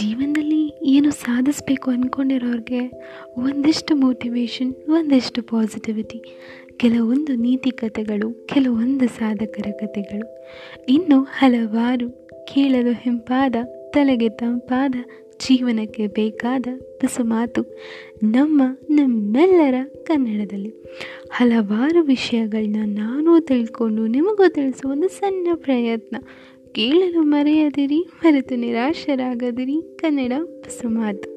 ಜೀವನದಲ್ಲಿ ಏನು ಸಾಧಿಸಬೇಕು ಅಂದ್ಕೊಂಡಿರೋರಿಗೆ ಒಂದಿಷ್ಟು ಮೋಟಿವೇಶನ್ ಒಂದಿಷ್ಟು ಪಾಸಿಟಿವಿಟಿ ಕೆಲವೊಂದು ನೀತಿ ಕಥೆಗಳು, ಕೆಲವೊಂದು ಸಾಧಕರ ಕಥೆಗಳು. ಇನ್ನು ಹಲವಾರು ಕೇಳಲು ಹೆಂಪಾದ, ತಲೆಗೆ ತಂಪಾದ, ಜೀವನಕ್ಕೆ ಬೇಕಾದ ತುಸು ಮಾತು ನಮ್ಮ, ನಮ್ಮೆಲ್ಲರ ಕನ್ನಡದಲ್ಲಿ. ಹಲವಾರು ವಿಷಯಗಳನ್ನ ನಾನು ತಿಳ್ಕೊಂಡು ನಿಮಗೂ ತಿಳಿಸುವ ಒಂದು ಸಣ್ಣ ಪ್ರಯತ್ನ. ಕೇಳಲು ಮರೆಯದಿರಿ ಮರೆತು ನಿರಾಶರಾಗದಿರಿ ಕನ್ನಡ ತುಸು ಮಾತು